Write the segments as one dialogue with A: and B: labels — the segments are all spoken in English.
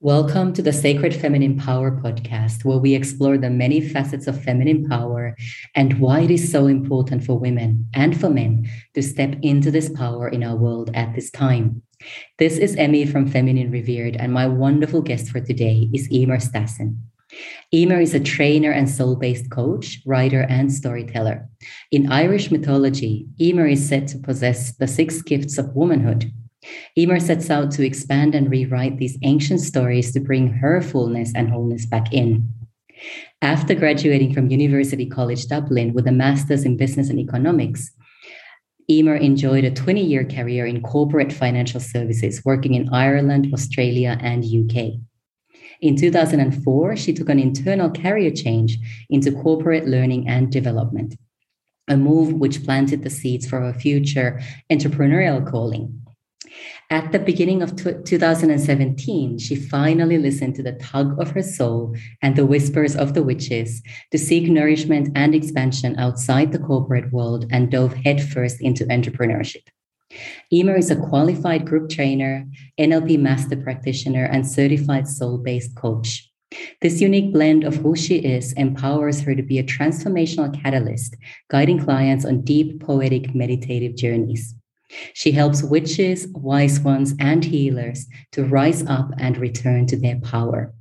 A: Welcome to the Sacred Feminine Power podcast, where we explore the many facets of feminine power and why it is so important for women and for men to step into this power in our world at this time. This is Emmy from Feminine Revered, and my wonderful guest for today is Emer Stassen. Emer is a trainer and soul based coach, writer, and storyteller. In Irish mythology, Emer is said to possess the six gifts of womanhood Emer sets out to expand and rewrite these ancient stories to bring her fullness and wholeness back in. After graduating from University College Dublin with a master's in business and economics, Emer enjoyed a 20 year career in corporate financial services, working in Ireland, Australia, and UK. In 2004, she took an internal career change into corporate learning and development, a move which planted the seeds for her future entrepreneurial calling. At the beginning of 2017, she finally listened to the tug of her soul and the whispers of the witches to seek nourishment and expansion outside the corporate world and dove headfirst into entrepreneurship. Emer is a qualified group trainer, NLP master practitioner, and certified soul based coach. This unique blend of who she is empowers her to be a transformational catalyst, guiding clients on deep, poetic, meditative journeys. She helps witches, wise ones, and healers to rise up and return to their power.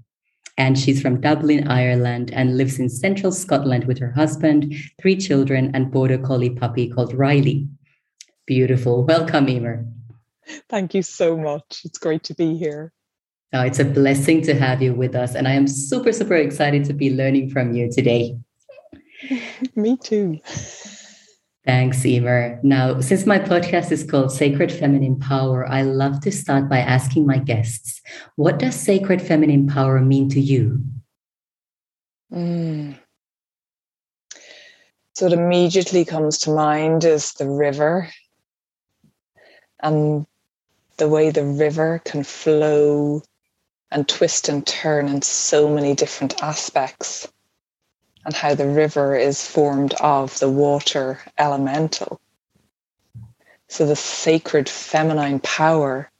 A: And she's from Dublin, Ireland, and lives in central Scotland with her husband, three children, and border collie puppy called Riley. Beautiful. Welcome, Emer.
B: Thank you so much. It's great to be here.
A: Oh, it's a blessing to have you with us. And I am super, super excited to be learning from you today.
B: Me too.
A: Thanks, Emer. Now, since my podcast is called Sacred Feminine Power, I love to start by asking my guests, what does sacred feminine power mean to you?
B: Mm. So, what immediately comes to mind is the river and the way the river can flow and twist and turn in so many different aspects and how the river is formed of the water elemental. So the sacred feminine power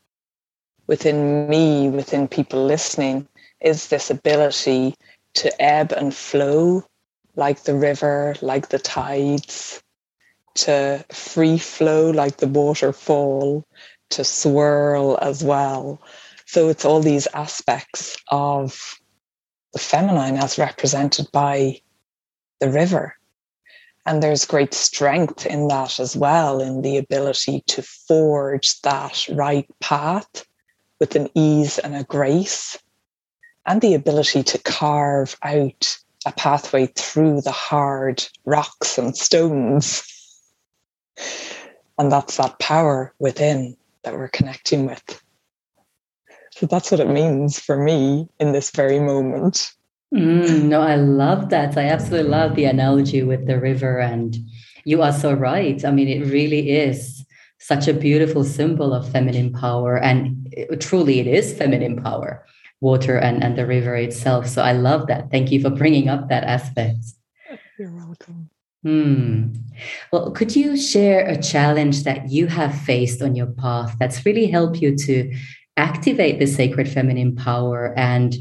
B: within me, within people listening, is this ability to ebb and flow like the river, like the tides, to free flow like the waterfall, to swirl as well. So it's all these aspects of the feminine as represented by the river. And there's great strength in that as well, in the ability to forge that right path with an ease and a grace, and the ability to carve out a pathway through the hard rocks and stones. And that's that power within that we're connecting with. So that's what it means for me in this very moment.
A: Mm, no, I love that. I absolutely love the analogy with the river. And you are so right. I mean, it really is such a beautiful symbol of feminine power. And it, truly, it is feminine power, water and, and the river itself. So I love that. Thank you for bringing up that aspect.
B: You're welcome.
A: Hmm. Well, could you share a challenge that you have faced on your path that's really helped you to activate the sacred feminine power and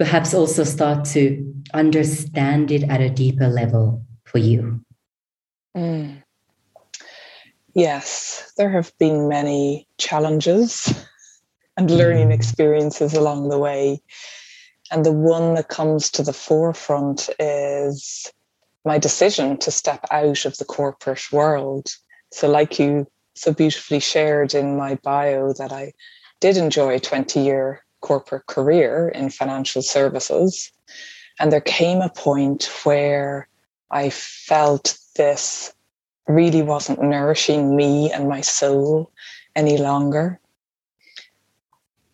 A: perhaps also start to understand it at a deeper level for you?
B: Mm. Yes, there have been many challenges and learning mm. experiences along the way. And the one that comes to the forefront is my decision to step out of the corporate world. So, like you so beautifully shared in my bio, that I did enjoy a 20 year corporate career in financial services. And there came a point where I felt this really wasn't nourishing me and my soul any longer.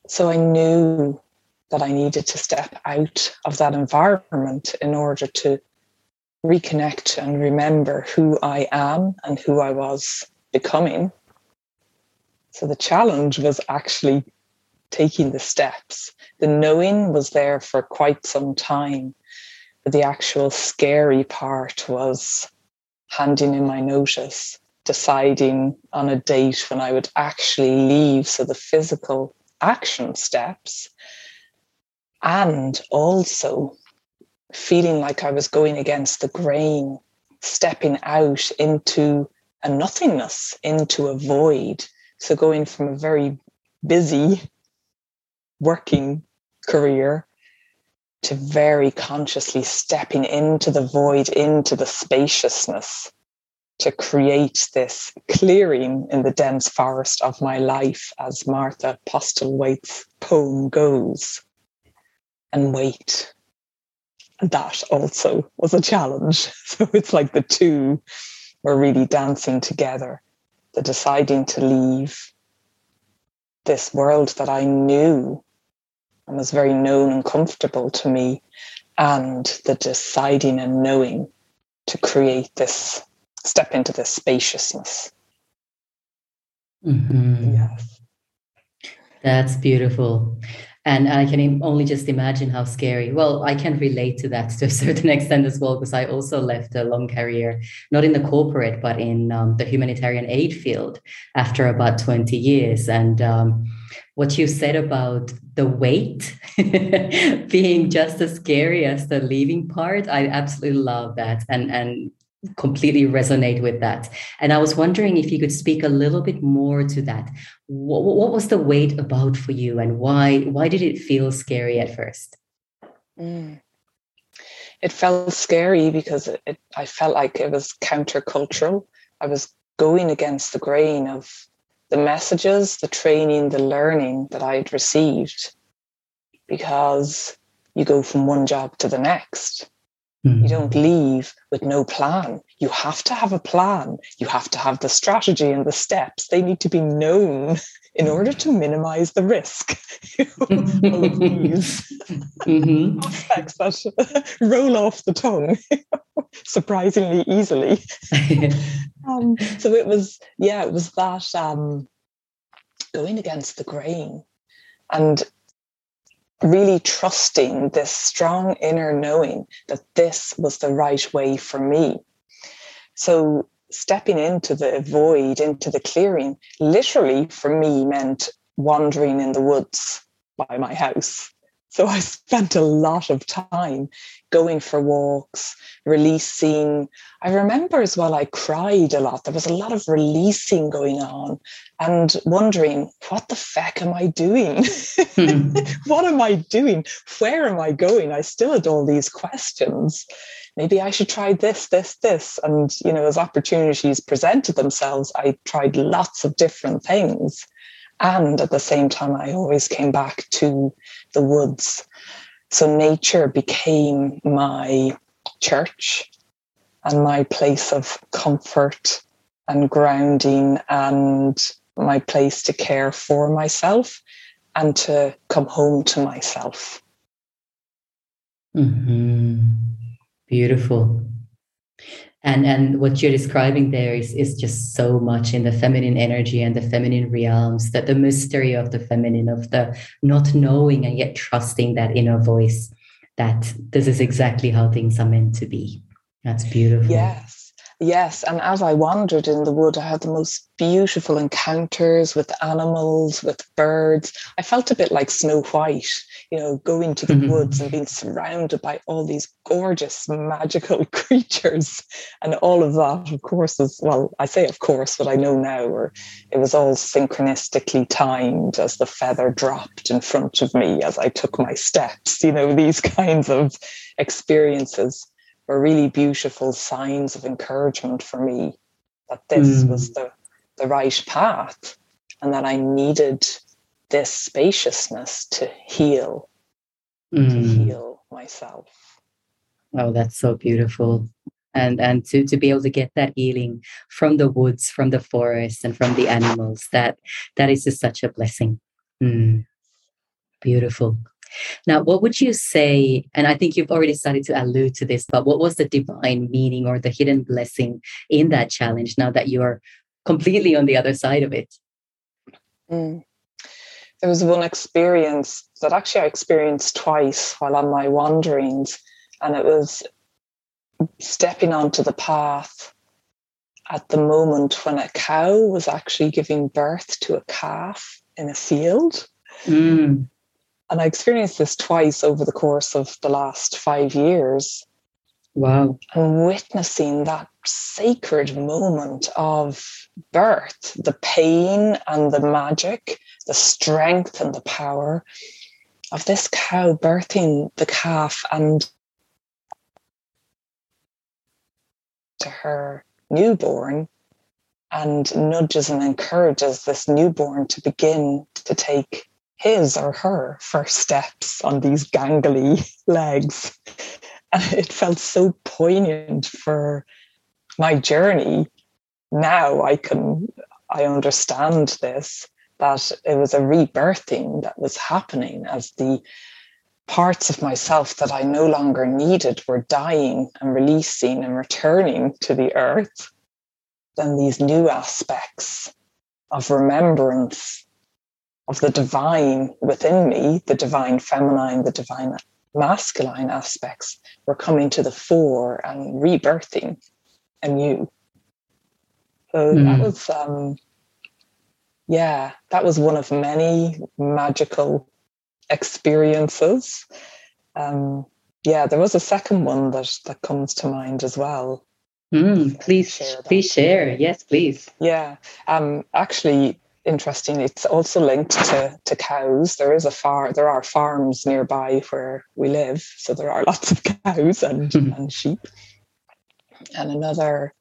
B: So I knew that I needed to step out of that environment in order to reconnect and remember who I am and who I was becoming. So the challenge was actually taking the steps. The knowing was there for quite some time, but the actual scary part was handing in my notice, deciding on a date when I would actually leave. So the physical action steps and also feeling like I was going against the grain, stepping out into a nothingness, into a void. So going from a very busy working career to very consciously stepping into the void, into the spaciousness to create this clearing in the dense forest of my life, as Martha Postlethwaite's poem goes, and wait. That also was a challenge. So it's like the two were really dancing together the deciding to leave this world that I knew and was very known and comfortable to me, and the deciding and knowing to create this step into this spaciousness.
A: Mm-hmm.
B: Yes.
A: That's beautiful. And I can only just imagine how scary. Well, I can relate to that to a certain extent as well, because I also left a long career, not in the corporate, but in um, the humanitarian aid field after about 20 years. And um, what you said about the wait being just as scary as the leaving part, I absolutely love that. And, and completely resonate with that. And I was wondering if you could speak a little bit more to that. What, what was the wait about for you, and why why did it feel scary at first?
B: Mm. It felt scary because it, it, I felt like it was countercultural. I was going against the grain of the messages, the training, the learning that I had received, because you go from one job to the next Mm-hmm. You don't leave with no plan. You have to have a plan. You have to have the strategy and the steps. They need to be known in order to minimize the risk of these mm-hmm. aspects that roll off the tongue surprisingly easily. um, so it was, yeah, it was that um, going against the grain. And really trusting this strong inner knowing that this was the right way for me. So stepping into the void, into the clearing, literally for me meant wandering in the woods by my house. So I spent a lot of time going for walks, releasing. I remember as well, I cried a lot. There was a lot of releasing going on and wondering, what the feck am I doing? Hmm. what am I doing? Where am I going? I still had all these questions. Maybe I should try this, this, this. And, you know, as opportunities presented themselves, I tried lots of different things. And at the same time, I always came back to the woods. So nature became my church and my place of comfort and grounding and my place to care for myself and to come home to myself.
A: Mm-hmm. Beautiful and and what you're describing there is is just so much in the feminine energy and the feminine realms that the mystery of the feminine of the not knowing and yet trusting that inner voice that this is exactly how things are meant to be. That's beautiful.
B: Yes Yes, and as I wandered in the wood, I had the most beautiful encounters with animals, with birds. I felt a bit like Snow White, you know, going to the mm-hmm. woods and being surrounded by all these gorgeous, magical creatures. And all of that, of course, is well, I say of course, but I know now, or it was all synchronistically timed as the feather dropped in front of me as I took my steps, you know, these kinds of experiences were really beautiful signs of encouragement for me that this mm. was the, the right path and that I needed this spaciousness to heal, mm. to heal myself.
A: Oh, that's so beautiful. And and to, to be able to get that healing from the woods, from the forest, and from the animals, that that is just such a blessing. Mm. Beautiful. Now, what would you say? And I think you've already started to allude to this, but what was the divine meaning or the hidden blessing in that challenge now that you are completely on the other side of it?
B: Mm. There was one experience that actually I experienced twice while on my wanderings, and it was stepping onto the path at the moment when a cow was actually giving birth to a calf in a field. Mm. And I experienced this twice over the course of the last five years.
A: Wow.
B: And witnessing that sacred moment of birth, the pain and the magic, the strength and the power of this cow birthing the calf and to her newborn and nudges and encourages this newborn to begin to take his or her first steps on these gangly legs. And it felt so poignant for my journey. Now I can, I understand this, that it was a rebirthing that was happening as the parts of myself that I no longer needed were dying and releasing and returning to the earth, then these new aspects of remembrance of the divine within me, the divine feminine, the divine masculine aspects were coming to the fore and rebirthing anew. So mm. that was, um, yeah, that was one of many magical experiences. Um, yeah, there was a second one that that comes to mind as well.
A: Mm, please, share please share. Yes, please.
B: Yeah, um, actually, interesting. It's also linked to to cows. There is a far. There are farms nearby where we live, so there are lots of cows and mm-hmm. and sheep. And another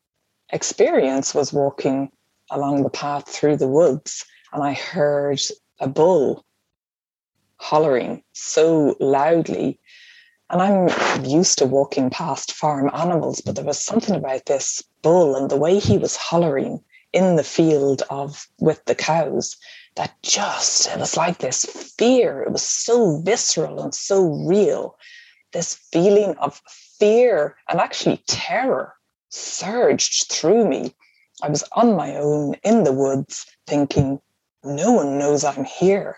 B: experience was walking along the path through the woods, and I heard a bull hollering so loudly. And I'm used to walking past farm animals, but there was something about this bull and the way he was hollering in the field of with the cows that just it was like this fear. It was so visceral and so real. This feeling of fear and actually terror surged through me. I was on my own in the woods thinking, no one knows I'm here.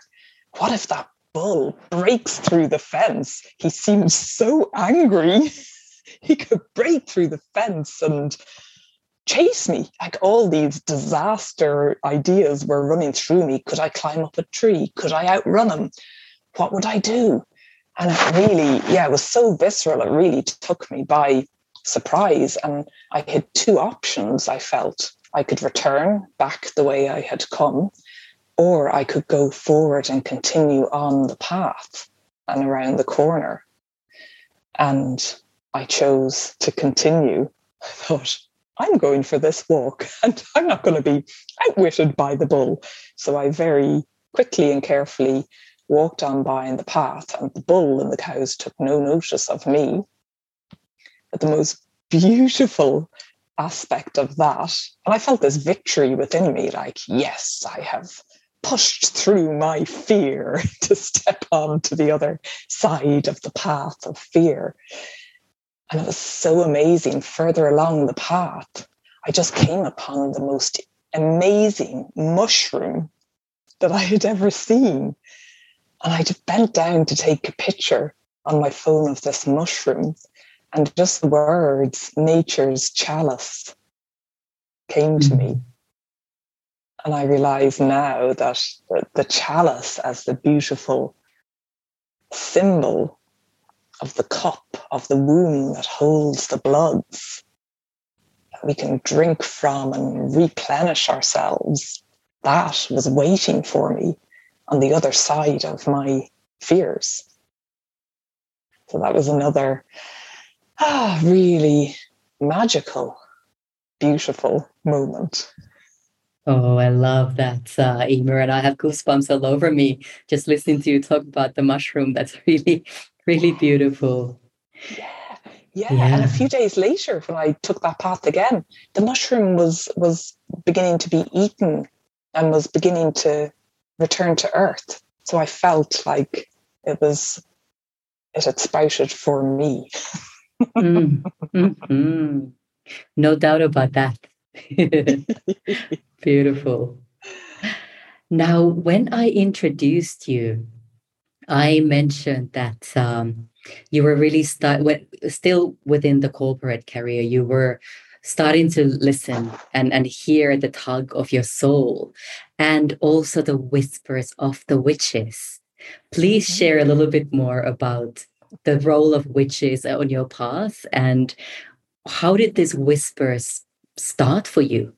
B: What if that bull breaks through the fence. He seems so angry. he could break through the fence and chase me. Like all these disaster ideas were running through me. Could I climb up a tree? Could I outrun him? What would I do? And it really, yeah, it was so visceral. It really took me by surprise. And I had two options, I felt. I could return back the way I had come, or I could go forward and continue on the path and around the corner. And I chose to continue. I thought, I'm going for this walk and I'm not going to be outwitted by the bull. So I very quickly and carefully walked on by in the path, and the bull and the cows took no notice of me. But the most beautiful aspect of that, and I felt this victory within me like, yes, I have pushed through my fear to step on to the other side of the path of fear. And it was so amazing. Further along the path, I just came upon the most amazing mushroom that I had ever seen. And I just bent down to take a picture on my phone of this mushroom. And just the words, nature's chalice, came to me. Mm-hmm. And I realize now that the chalice as the beautiful symbol of the cup of the womb that holds the bloods that we can drink from and replenish ourselves, that was waiting for me on the other side of my fears. So that was another ah, really magical, beautiful moment.
A: Oh, I love that, uh, Emer, and I have goosebumps all over me just listening to you talk about the mushroom. That's really, really beautiful.
B: Yeah. Yeah. yeah. and a few days later, when I took that path again, the mushroom was was beginning to be eaten and was beginning to return to earth. So I felt like it was it had sprouted for me.
A: mm. mm-hmm. No doubt about that. Beautiful. Now, when I introduced you, I mentioned that um, you were really start still within the corporate career. You were starting to listen and, and hear the tug of your soul and also the whispers of the witches Please mm-hmm. share a little bit more about the role of witches on your path and how did these whispers start for you?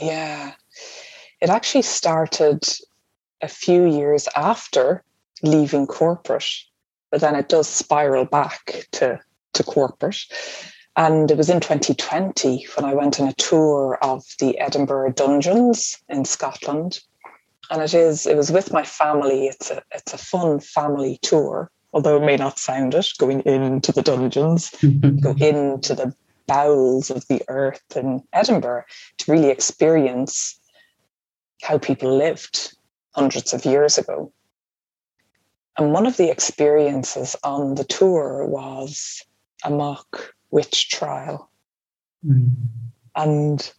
B: Yeah, it actually started a few years after leaving corporate, but then it does spiral back to, to corporate. And it was in 2020 when I went on a tour of the Edinburgh Dungeons in Scotland. And it is, it was with my family. It's a it's a fun family tour, although it may not sound it, going into the dungeons, go into the bowels of the earth in Edinburgh to really experience how people lived hundreds of years ago. And one of the experiences on the tour was a mock witch trial. Mm. And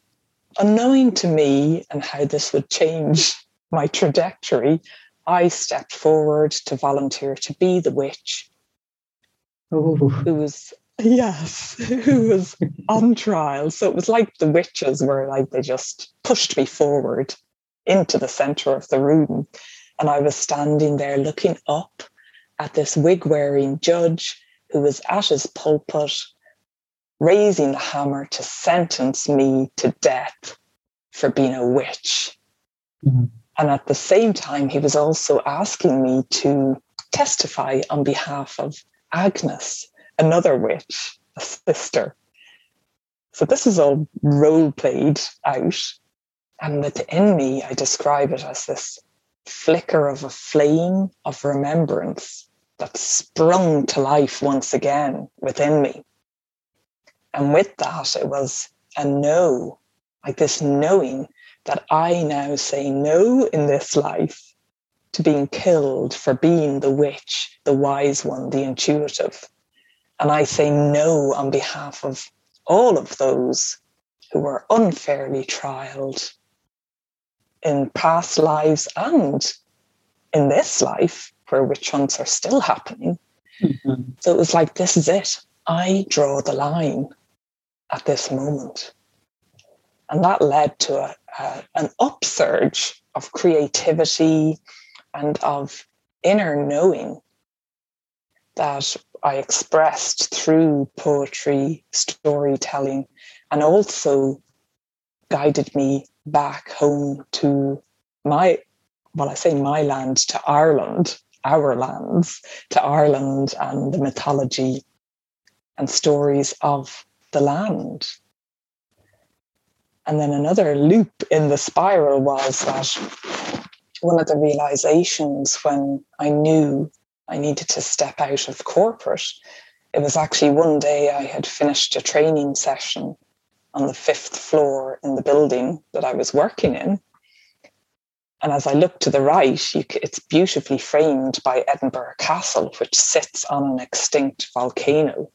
B: unknowing to me and how this would change my trajectory, I stepped forward to volunteer to be the witch Ooh. who was yes who was on trial so it was like the witches were like they just pushed me forward into the center of the room and i was standing there looking up at this wig wearing judge who was at his pulpit raising the hammer to sentence me to death for being a witch. Mm-hmm. And at the same time, he was also asking me to testify on behalf of Agnes, another witch, a sister. So this is all role played out. And within me, I describe it as this flicker of a flame of remembrance that sprung to life once again within me. And with that, it was a no, like this knowing that I now say no in this life to being killed for being the witch, the wise one, the intuitive. And I say no on behalf of all of those who were unfairly trialed in past lives and in this life where witch hunts are still happening. Mm-hmm. So it was like, this is it. I draw the line at this moment. And that led to a, a, an upsurge of creativity and of inner knowing that I expressed through poetry, storytelling, and also guided me back home to my, well, I say my land, to Ireland, our lands, to Ireland and the mythology and stories of the land. And then another loop in the spiral was that one of the realizations when I knew I needed to step out of corporate, it was actually one day I had finished a training session on the fifth floor in the building that I was working in. And as I look to the right, you, it's beautifully framed by Edinburgh Castle, which sits on an extinct volcano.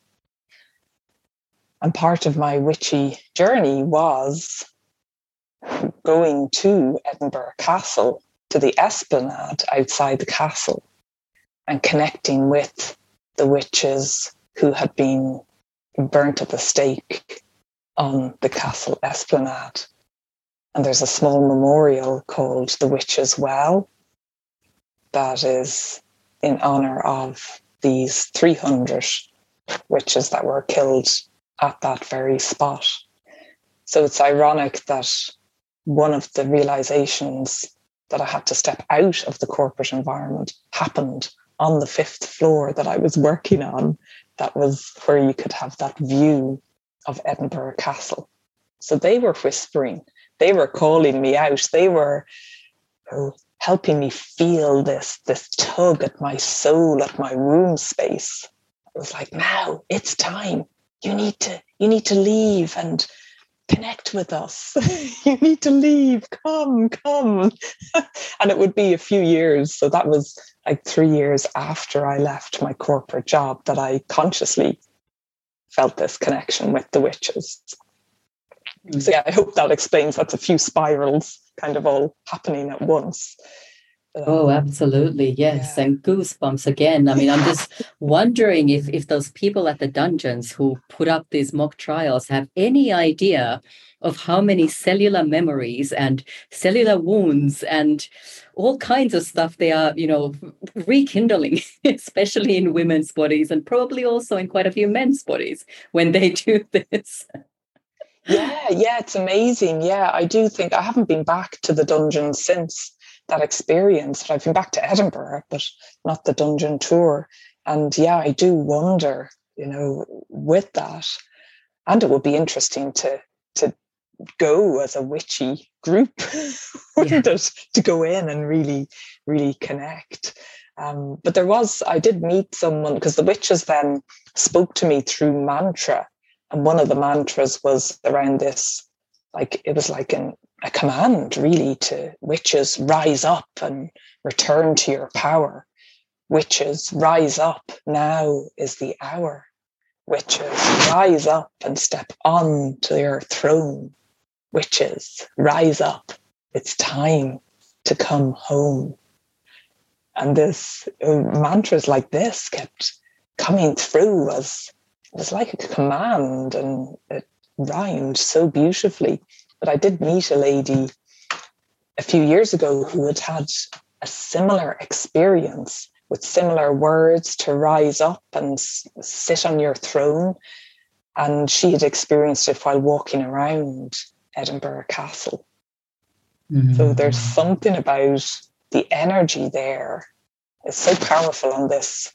B: And part of my witchy journey was going to Edinburgh Castle, to the esplanade outside the castle, and connecting with the witches who had been burnt at the stake on the castle esplanade. And there's a small memorial called the Witches' Well that is in honor of these 300 witches that were killed at that very spot. So it's ironic that one of the realizations that I had to step out of the corporate environment happened on the fifth floor that I was working on. That was where you could have that view of Edinburgh Castle. So they were whispering, they were calling me out, they were helping me feel this, this tug at my soul, at my room space. It was like, now it's time. You need to you need to leave and connect with us. You need to leave. Come come. And it would be a few years. So that was like 3 years after i left my corporate job that i consciously felt this connection with the witches. So mm. yeah i hope that explains that's a few spirals kind of all happening at once
A: Oh, um, absolutely. Yes. Yeah. And goosebumps again. I mean, I'm just wondering if, if those people at the dungeons who put up these mock trials have any idea of how many cellular memories and cellular wounds and all kinds of stuff they are, you know, rekindling, especially in women's bodies and probably also in quite a few men's bodies when they do this.
B: Yeah, yeah, it's amazing. Yeah, I do think I haven't been back to the dungeon since that experience. But I've been back to Edinburgh, but not the dungeon tour. And yeah, I do wonder, you know, with that. And it would be interesting to to go as a witchy group, wouldn't yeah. it? To go in and really, really connect. Um, but there was, I did meet someone because the witches then spoke to me through mantra. And one of the mantras was around this, like, it was like an a command really to witches rise up and return to your power. Witches rise up, now is the hour. Witches rise up and step on to your throne. Witches rise up, it's time to come home. And this uh, mantras like this kept coming through as it was like a command and it rhymed so beautifully but I did meet a lady a few years ago who had had a similar experience with similar words to rise up and sit on your throne. And she had experienced it while walking around Edinburgh Castle. Mm-hmm. So there's something about the energy there is so powerful on this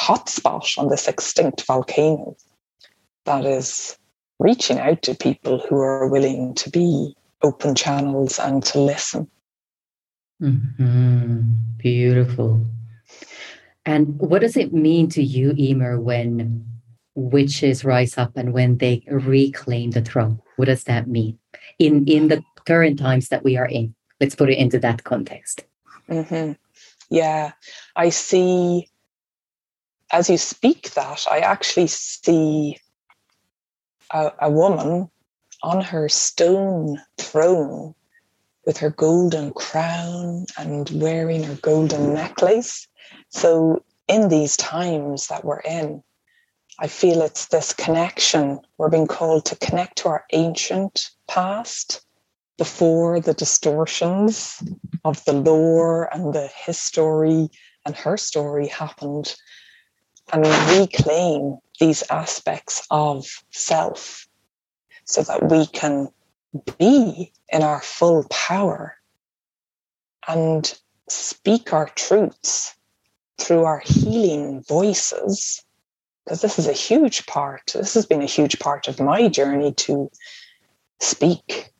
B: hotspot, on this extinct volcano, that is reaching out to people who are willing to be open channels and to listen.
A: Mm-hmm. Beautiful. And what does it mean to you, Emer, when witches rise up and when they reclaim the throne? What does that mean in in the current times that we are in? Let's put it into that context.
B: Mm-hmm. Yeah, I see. As you speak that, I actually see a, a woman on her stone throne with her golden crown and wearing her golden necklace. So, in these times that we're in, I feel it's this connection. We're being called to connect to our ancient past before the distortions of the lore and the history and her story happened and reclaim these aspects of self so that we can be in our full power and speak our truths through our healing voices. Because this is a huge part, this has been a huge part of my journey to speak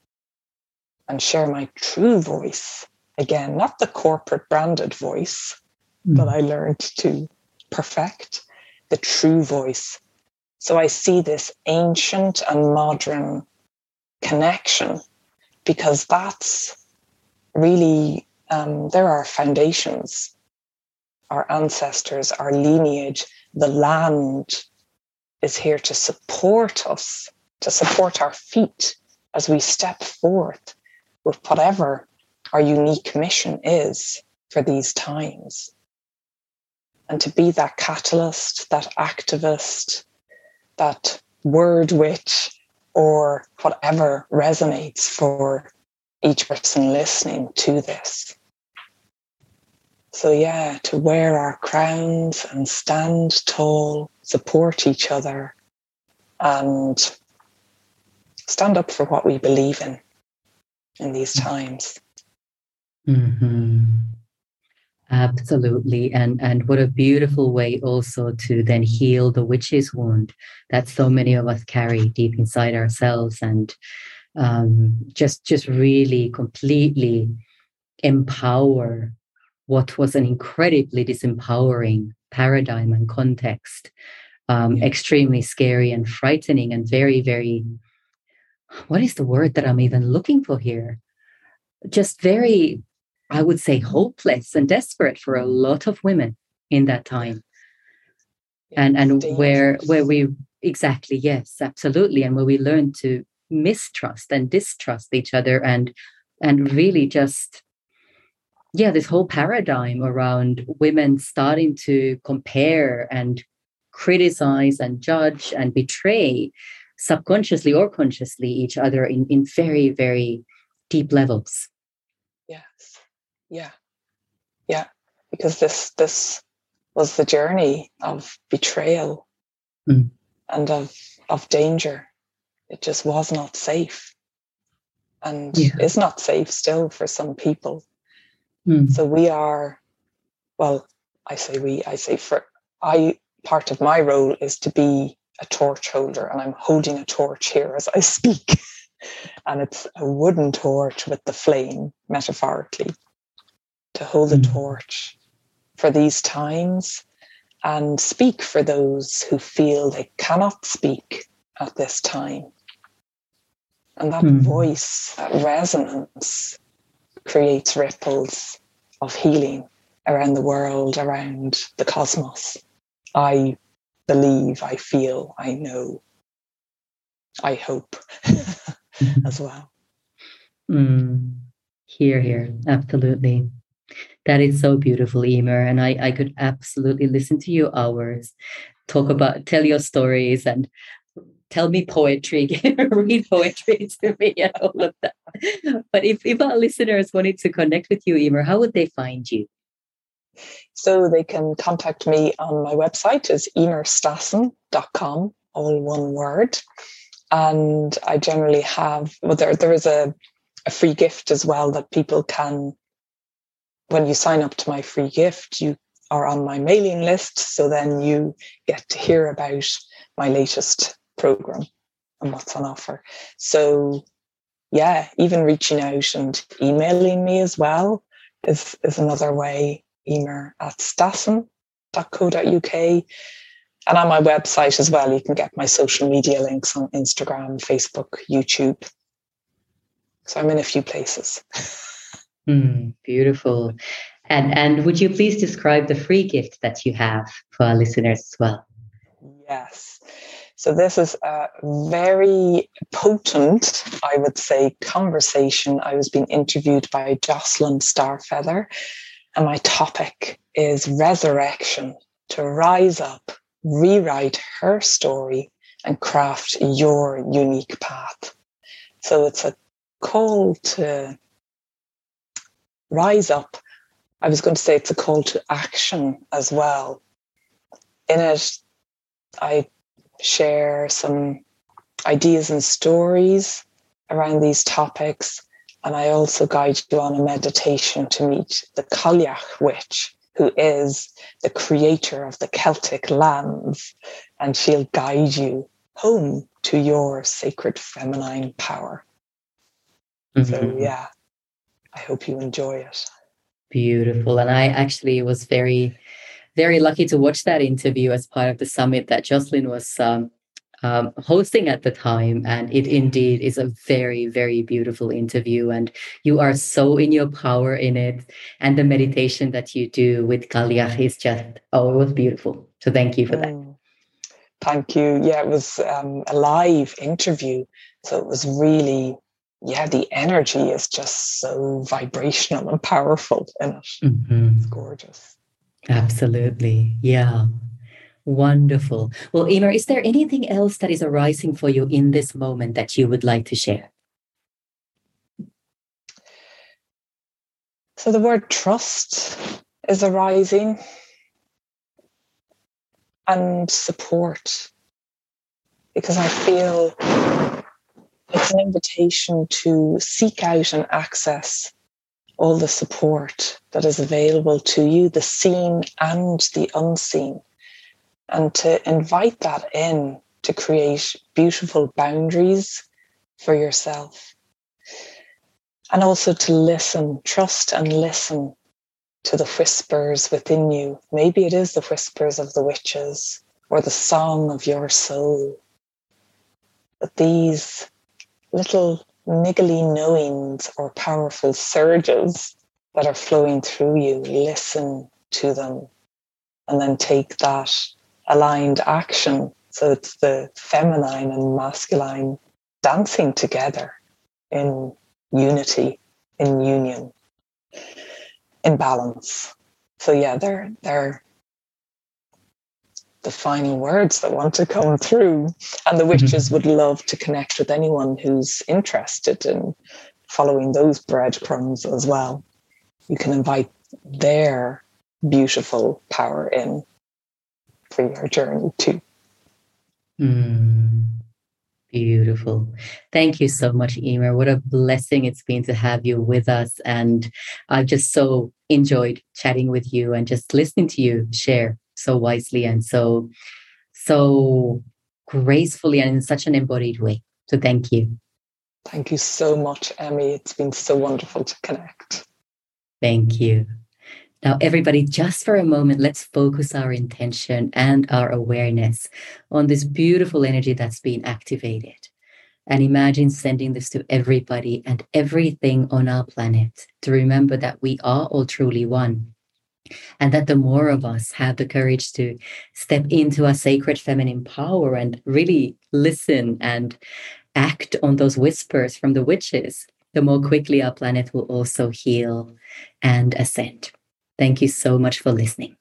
B: and share my true voice. Again, not the corporate branded voice mm. that I learned to perfect, the true voice. So I see this ancient and modern connection because that's really, um, there are foundations, our ancestors, our lineage, the land is here to support us, to support our feet as we step forth with whatever our unique mission is for these times and to be that catalyst, that activist, that word witch, or whatever resonates for each person listening to this. So, yeah, to wear our crowns and stand tall, support each other, and stand up for what we believe in in these times.
A: Mm-hmm. Absolutely. And and what a beautiful way also to then heal the witch's wound that so many of us carry deep inside ourselves and um, just just really completely empower what was an incredibly disempowering paradigm and context. Um, yeah. extremely scary and frightening and very, very what is the word that I'm even looking for here? Just very I would say, hopeless and desperate for a lot of women in that time. And and where where we exactly yes, absolutely, and where we learn to mistrust and distrust each other and and really just yeah, this whole paradigm around women starting to compare and criticize and judge and betray subconsciously or consciously each other in, in very, very deep levels.
B: Yes. Yeah. Yeah. Because this this was the journey of betrayal mm. and of of danger. It just was not safe. And yeah. is not safe still for some people. Mm. So we are, well, I say we, I say for I part of my role is to be a torch holder, and I'm holding a torch here as I speak. and it's a wooden torch with the flame, metaphorically, to hold mm. the torch for these times and speak for those who feel they cannot speak at this time. And that mm. voice, that resonance, creates ripples of healing around the world, around the cosmos. I believe, I feel, I know, I hope as well.
A: Mm. Hear, hear, absolutely. That is so beautiful, Emer. And I, I could absolutely listen to you hours, talk about, tell your stories and tell me poetry, read poetry to me and all of that. But if, if our listeners wanted to connect with you, Emer, how would they find you?
B: So they can contact me on my website is emerstassen.com, all one word. And I generally have, well, there, there is a, a free gift as well that people can, when you sign up to my free gift, you are on my mailing list. So then you get to hear about my latest program and what's on offer. So yeah, even reaching out and emailing me as well is, is another way, emer at stassen.co.uk. And on my website as well, you can get my social media links on Instagram, Facebook, YouTube. So I'm in a few places.
A: mm, beautiful. And and would you please describe the free gift that you have for our listeners as well?
B: Yes. So this is a very potent, I would say, conversation. I was being interviewed by Jocelyn Starfeather, and my topic is resurrection to rise up, rewrite her story, and craft your unique path. So it's a call to rise up. I was going to say it's a call to action as well. In it, I share some ideas and stories around these topics. And I also guide you on a meditation to meet the Cailleach witch, who is the creator of the Celtic lands. And she'll guide you home to your sacred feminine power. Mm-hmm. So, yeah, I hope you enjoy it.
A: Beautiful. And I actually was very very lucky to watch that interview as part of the summit that Jocelyn was um, um, hosting at the time. And it indeed is a very, very beautiful interview. And you are so in your power in it. And the meditation that you do with Cailleach is just, oh, it was beautiful. So thank you for that. Mm.
B: Thank you. Yeah, it was um, a live interview. So it was really, yeah, the energy is just so vibrational and powerful in it. Mm-hmm. It's gorgeous.
A: Absolutely. Yeah. Wonderful. Well, Emer, is there anything else that is arising for you in this moment that you would like to share?
B: So the word trust is arising and support because I feel it's an invitation to seek out and access all the support that is available to you, the seen and the unseen, and to invite that in to create beautiful boundaries for yourself. And also to listen, trust and listen to the whispers within you. Maybe it is the whispers of the witches or the song of your soul. But these little niggly knowings or powerful surges that are flowing through you, listen to them and then take that aligned action. So it's the feminine and masculine dancing together in unity, in union. in balance. So yeah, they're they're the final words that want to come through. And the mm-hmm. witches mm-hmm. would love to connect with anyone who's interested in following those breadcrumbs as well. You can invite their beautiful power in for your journey too.
A: Mm, beautiful. Thank you so much, Emer. What a blessing it's been to have you with us. And I've just so enjoyed chatting with you and just listening to you share so wisely and so, so gracefully and in such an embodied way. So thank you.
B: Thank you so much, Emmy. It's been so wonderful to connect.
A: Thank you. Now, everybody, just for a moment, let's focus our intention and our awareness on this beautiful energy that's being activated. And imagine sending this to everybody and everything on our planet to remember that we are all truly one. And that the more of us have the courage to step into our sacred feminine power and really listen and act on those whispers from the witches, the more quickly our planet will also heal and ascend. Thank you so much for listening.